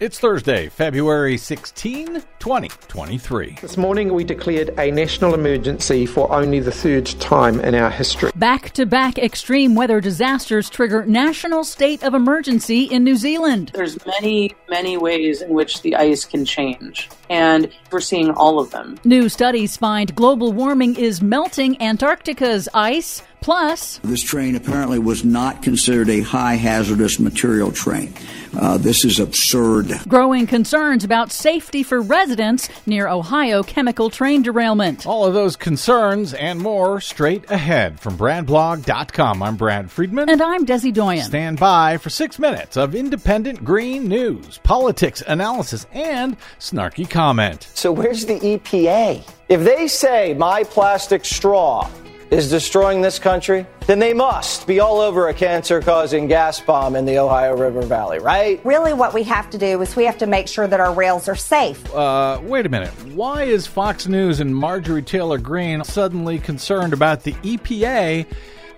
It's Thursday, February 16, 2023. This morning we declared a national emergency for only the third time in our history. Back to back extreme weather disasters trigger national state of emergency in New Zealand. There's many, many ways in which the ice can change, and we're seeing all of them. New studies find global warming is melting Antarctica's ice. Plus, this train apparently was not considered a high hazardous material train. Uh, this is absurd. Growing concerns about safety for residents near Ohio chemical train derailment. All of those concerns and more straight ahead from BradBlog.com. I'm Brad Friedman. And I'm Desi Doyen. Stand by for six minutes of independent green news, politics, analysis, and snarky comment. So, where's the EPA? If they say my plastic straw is destroying this country, then they must be all over a cancer causing gas bomb in the Ohio River Valley, right? Really, what we have to do is we have to make sure that our rails are safe. Uh, wait a minute. Why is Fox News and Marjorie Taylor Greene suddenly concerned about the EPA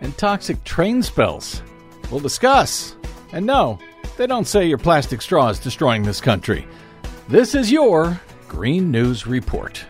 and toxic train spills? We'll discuss. And no, they don't say your plastic straw is destroying this country. This is your Green News Report.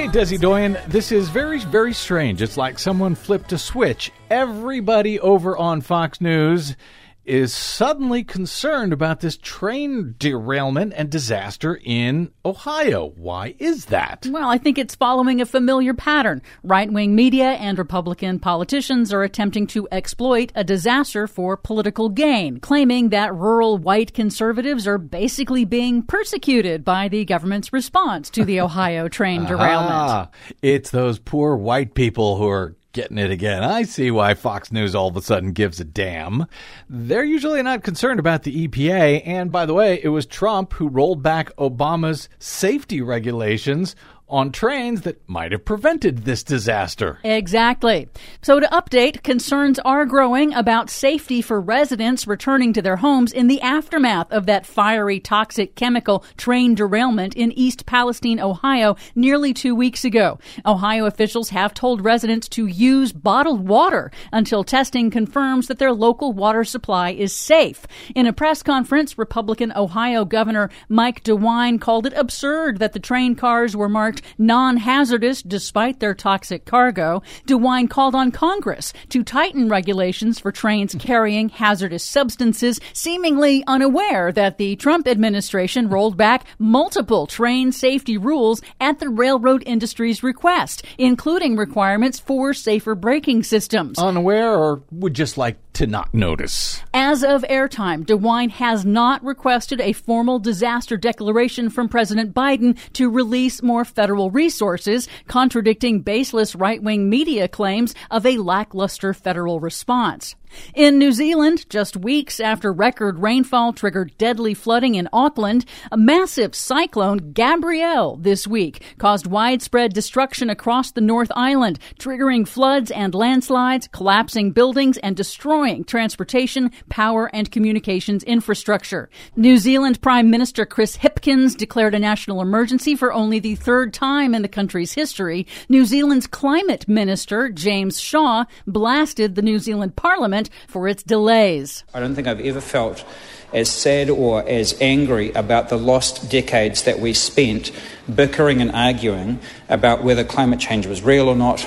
Okay, Desi Doyen, this is very, very strange. It's like someone flipped a switch. Everybody over on Fox News is suddenly concerned about this train derailment and disaster in Ohio. Why is that? Well, I think it's following a familiar pattern. Right wing media and Republican politicians are attempting to exploit a disaster for political gain, claiming that rural white conservatives are basically being persecuted by the government's response to the Ohio train derailment. Ah, it's those poor white people who are getting it again. I see why Fox News all of a sudden gives a damn. They're usually not concerned about the EPA. And by the way, it was Trump who rolled back Obama's safety regulations on trains that might have prevented this disaster. Exactly. So, to update, concerns are growing about safety for residents returning to their homes in the aftermath of that fiery, toxic chemical train derailment in East Palestine, Ohio, nearly two weeks ago. Ohio officials have told residents to use bottled water until testing confirms that their local water supply is safe. In a press conference, Republican Ohio Governor Mike DeWine called it absurd that the train cars were marked non hazardous despite their toxic cargo. DeWine called on Congress to tighten regulations for trains carrying hazardous substances, seemingly unaware that the Trump administration rolled back multiple train safety rules at the railroad industry's request, including requirements for safer braking systems. Unaware or would just like to not notice. As of airtime, DeWine has not requested a formal disaster declaration from President Biden to release more federal resources, contradicting baseless right wing media claims of a lackluster federal response. In New Zealand, just weeks after record rainfall triggered deadly flooding in Auckland, a massive cyclone, Gabrielle, this week caused widespread destruction across the North Island, triggering floods and landslides, collapsing buildings, and destroying transportation, power, and communications infrastructure. New Zealand Prime Minister Chris Hipkins declared a national emergency for only the third time in the country's history. New Zealand's climate minister, James Shaw, blasted the New Zealand Parliament for its delays. I don't think I've ever felt as sad or as angry about the lost decades that we spent bickering and arguing about whether climate change was real or not,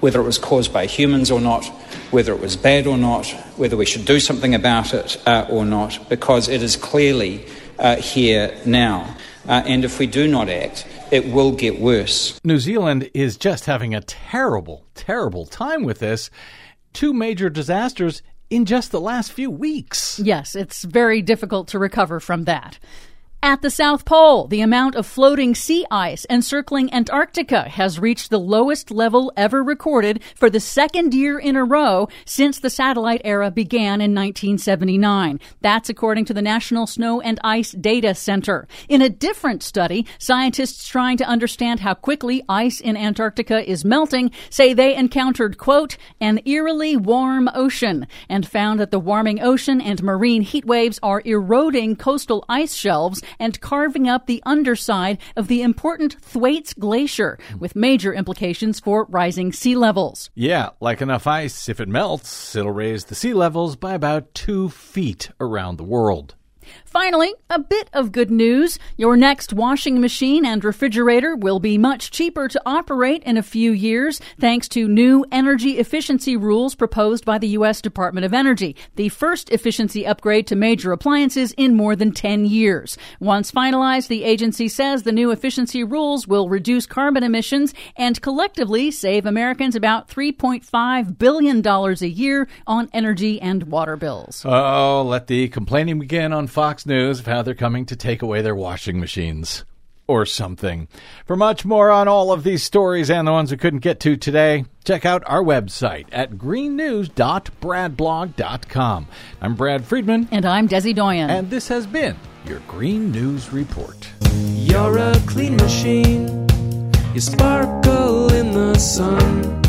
whether it was caused by humans or not, whether it was bad or not, whether we should do something about it uh, or not, because it is clearly uh, here now. Uh, and if we do not act, it will get worse. New Zealand is just having a terrible, terrible time with this two major disasters in just the last few weeks. Yes, it's very difficult to recover from that. At the South Pole, the amount of floating sea ice encircling Antarctica has reached the lowest level ever recorded for the second year in a row since the satellite era began in 1979. That's according to the National Snow and Ice Data Center. In a different study, scientists trying to understand how quickly ice in Antarctica is melting say they encountered, quote, an eerily warm ocean and found that the warming ocean and marine heat waves are eroding coastal ice shelves and carving up the underside of the important Thwaites Glacier, with major implications for rising sea levels. Yeah, like enough ice, if it melts, it'll raise the sea levels by about two feet around the world. Finally, a bit of good news. Your next washing machine and refrigerator will be much cheaper to operate in a few years thanks to new energy efficiency rules proposed by the U.S. Department of Energy, the first efficiency upgrade to major appliances in more than 10 years. Once finalized, the agency says the new efficiency rules will reduce carbon emissions and collectively save Americans about $3.5 billion a year on energy and water bills. Oh, let the complaining begin on Fox News of how they're coming to take away their washing machines. Or something. For much more on all of these stories and the ones we couldn't get to today, check out our website at greennews.bradblog.com. I'm Brad Friedman. And I'm Desi Doyen. And this has been your Green News Report. You're a clean machine. You sparkle in the sun.